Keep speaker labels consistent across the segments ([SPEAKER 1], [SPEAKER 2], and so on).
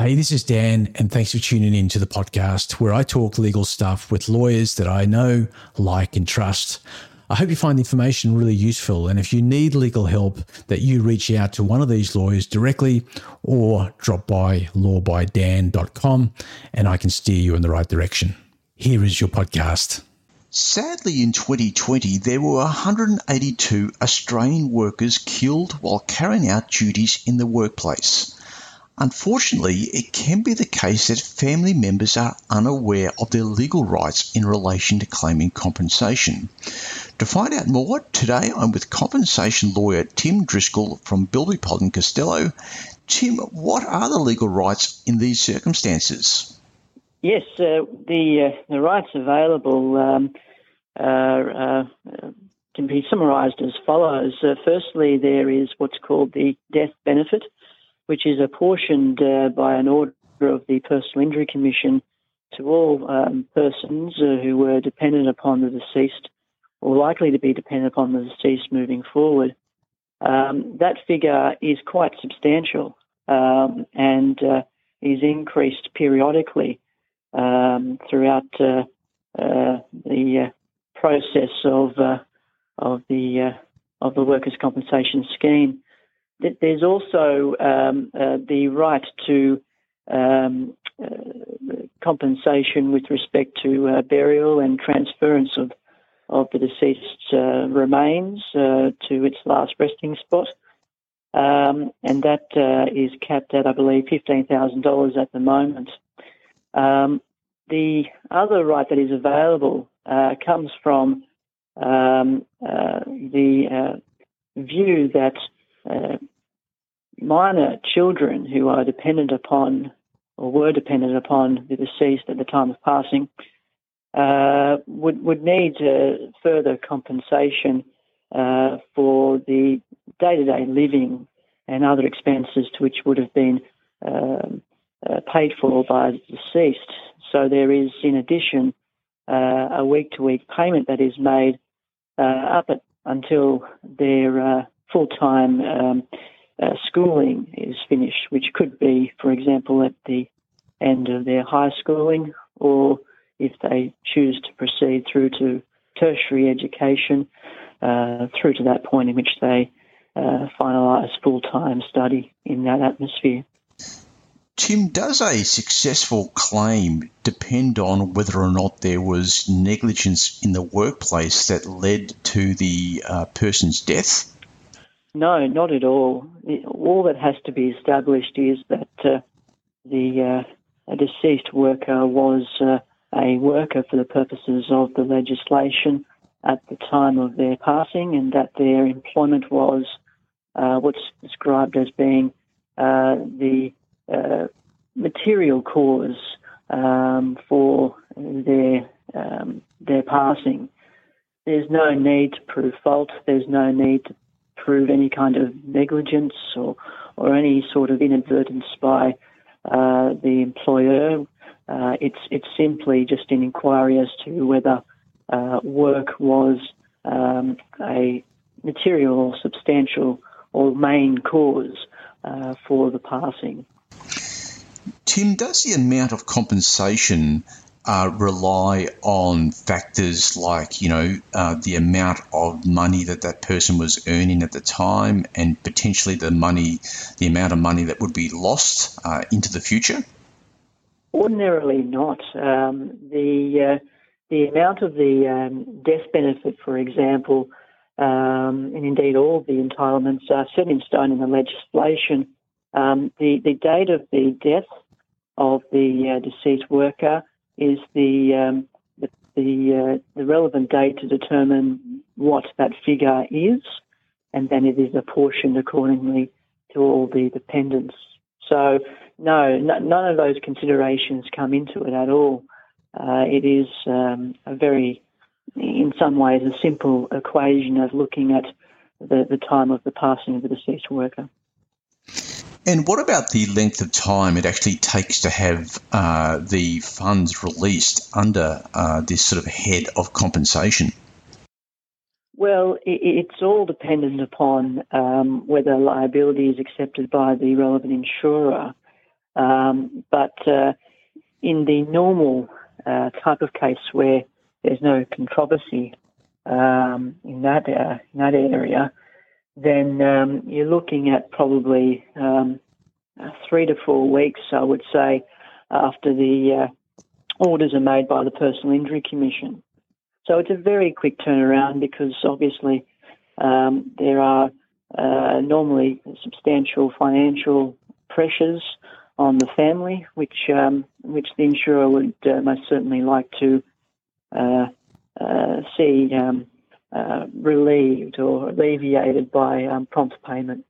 [SPEAKER 1] Hey, this is Dan, and thanks for tuning in to the podcast where I talk legal stuff with lawyers that I know, like, and trust. I hope you find the information really useful. And if you need legal help, that you reach out to one of these lawyers directly or drop by lawbydan.com and I can steer you in the right direction. Here is your podcast.
[SPEAKER 2] Sadly, in 2020, there were 182 Australian workers killed while carrying out duties in the workplace. Unfortunately, it can be the case that family members are unaware of their legal rights in relation to claiming compensation. To find out more, today I'm with compensation lawyer Tim Driscoll from Bilby Polden Costello. Tim, what are the legal rights in these circumstances?
[SPEAKER 3] Yes, uh, the uh, the rights available um, uh, can be summarised as follows. Uh, firstly, there is what's called the death benefit, which is apportioned uh, by an order of the Personal Injury Commission to all um, persons uh, who were dependent upon the deceased or likely to be dependent upon the deceased moving forward. Um, that figure is quite substantial um, and uh, is increased periodically um, throughout uh, uh, the uh, process of of the of the workers' compensation scheme. There's also um, uh, the right to um, uh, compensation with respect to uh, burial and transference of of the deceased's uh, remains uh, to its last resting spot, um, and that uh, is capped at, I believe, fifteen thousand dollars at the moment. Um, the other right that is available comes from um, the view that uh, minor children who are dependent upon or were dependent upon the deceased at the time of passing uh, would would need uh, further compensation uh, for the day to day living and other expenses to which would have been um, uh, paid for by the deceased. So there is, in addition, uh, a week to week payment that is made up at, until their full time um, uh, schooling is finished, which could be, for example, at the end of their high schooling, or if they choose to proceed through to tertiary education, uh, through to that point in which they uh, finalise full time study in that atmosphere.
[SPEAKER 2] Tim, does a successful claim depend on whether or not there was negligence in the workplace that led to the uh, person's death?
[SPEAKER 3] No, not at all. All that has to be established is that uh, the uh, deceased worker was uh, a worker for the purposes of the legislation at the time of their passing, and that their employment was uh, what's described as being uh, the uh, material cause um, for their um, their passing. There's no need to prove fault. There's no need to prove any kind of negligence or, or any sort of inadvertence by uh, the employer. Uh, it's it's simply just an inquiry as to whether uh, work was um, a material or substantial or main cause uh, for the passing.
[SPEAKER 2] Tim, does the amount of compensation uh, rely on factors like, you know, uh, the amount of money that that person was earning at the time and potentially the money, the amount of money that would be lost uh, into the future?
[SPEAKER 3] Ordinarily not. Um, the, uh, the amount of the um, death benefit, for example, um, and indeed all the entitlements are set in stone in the legislation. Um, the, the date of the death of the uh, deceased worker is the um, the the, uh, the, relevant date to determine what that figure is, and then it is apportioned accordingly to all the dependents. So no, none of those considerations come into it at all. Uh, it is um, a very, in some ways, a simple equation of looking at the, the time of the passing of the deceased worker.
[SPEAKER 2] And what about the length of time it actually takes to have uh, the funds released under uh, this sort of head of compensation?
[SPEAKER 3] Well, it's all dependent upon um, whether liability is accepted by the relevant insurer. Um, but uh, in the normal uh, type of case where there's no controversy um, in that uh, in that area, then um, you're looking at probably um, three to four weeks, I would say, after the uh, orders are made by the Personal Injury Commission. So it's a very quick turnaround because obviously um, there are uh, normally substantial financial pressures on the family, which um, which the insurer would uh, most certainly like to uh, uh see um, uh, relieved or alleviated by um, prompt payment.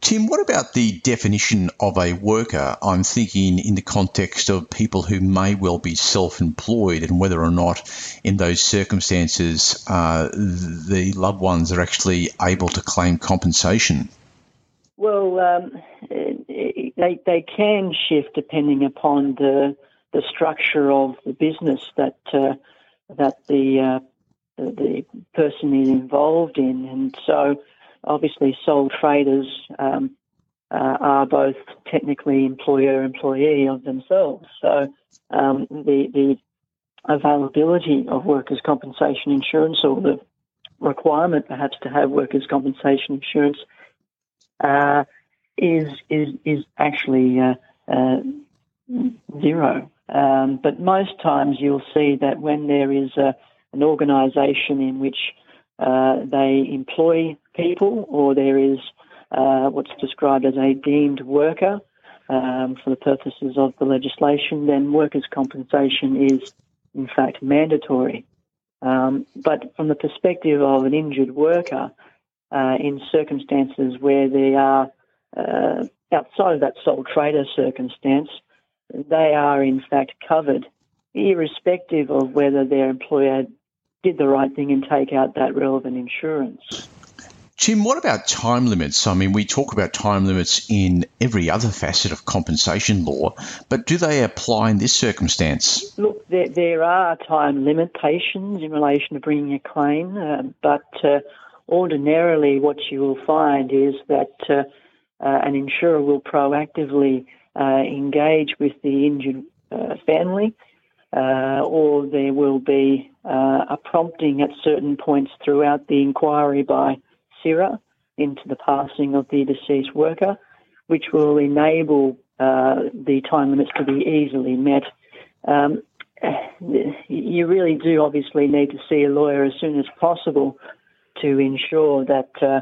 [SPEAKER 2] Tim, what about the definition of a worker? I'm thinking in the context of people who may well be self employed and whether or not, in those circumstances, uh, the loved ones are actually able to claim compensation.
[SPEAKER 3] Well, um, they, they can shift depending upon the, the structure of the business that, uh, that the, uh, the, person is involved in. And so, obviously sole traders um, uh, are both technically employer employee of themselves. So um, the the availability of workers' compensation insurance or the requirement perhaps to have workers' compensation insurance uh, is is is actually uh, uh zero. Um, but most times you'll see that when there is a, an organisation in which uh, they employ people, or there is uh, what's described as a deemed worker um, for the purposes of the legislation, then workers' compensation is in fact mandatory. Um, but from the perspective of an injured worker, uh, in circumstances where they are uh, outside of that sole trader circumstance, they are in fact covered, irrespective of whether their employer did the right thing and take out that relevant insurance.
[SPEAKER 2] Tim, what about time limits? I mean, we talk about time limits in every other facet of compensation law, but do they apply in this circumstance?
[SPEAKER 3] Look, there, there are time limitations in relation to bringing a claim, uh, but uh, ordinarily what you will find is that uh, uh an insurer will proactively uh, engage with the injured uh, family uh, or there will be uh, a prompting at certain points throughout the inquiry by SIRA into the passing of the deceased worker, which will enable uh, the time limits to be easily met. Um, you really do obviously need to see a lawyer as soon as possible to ensure that uh,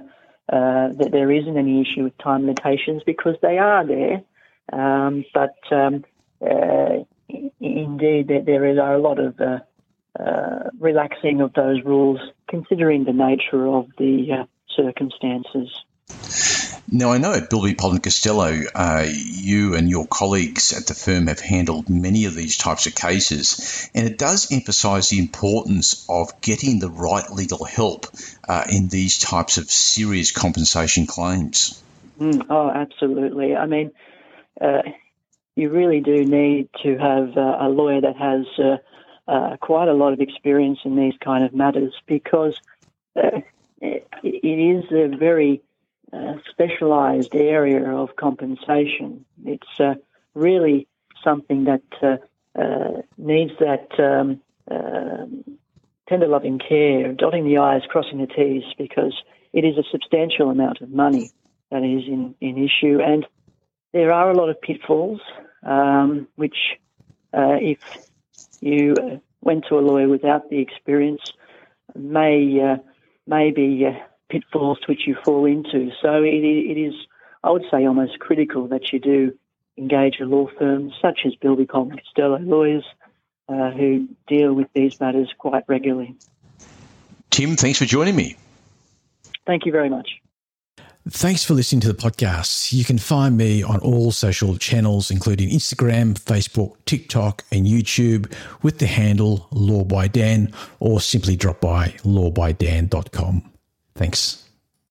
[SPEAKER 3] uh, that there isn't any issue with time limitations because they are there. Um, but um, uh, indeed, there, there are a lot of uh, uh, relaxing of those rules, considering the nature of the uh, circumstances.
[SPEAKER 2] Now, I know at Bilby Polden Costello, uh, you and your colleagues at the firm have handled many of these types of cases, and it does emphasise the importance of getting the right legal help uh, in these types of serious compensation claims.
[SPEAKER 3] Mm, oh, absolutely. I mean, uh, you really do need to have uh, a lawyer that has uh, uh, quite a lot of experience in these kind of matters because uh, it is a very uh, specialised area of compensation. It's really something that needs that um, tender loving care, dotting the I's, crossing the T's, because it is a substantial amount of money that is in, in issue. And there are a lot of pitfalls um, which, uh, if you went to a lawyer without the experience, may uh, may be uh, pitfalls which you fall into. So it, it is, I would say, almost critical that you do engage a law firm such as Bilby Polden Costello lawyers uh, who deal with these matters quite regularly.
[SPEAKER 2] Tim, thanks for joining me.
[SPEAKER 3] Thank you very much.
[SPEAKER 1] Thanks for listening to the podcast. You can find me on all social channels, including Instagram, Facebook, TikTok, and YouTube with the handle Law by Dan, or simply drop by lawbydan.com. Thanks.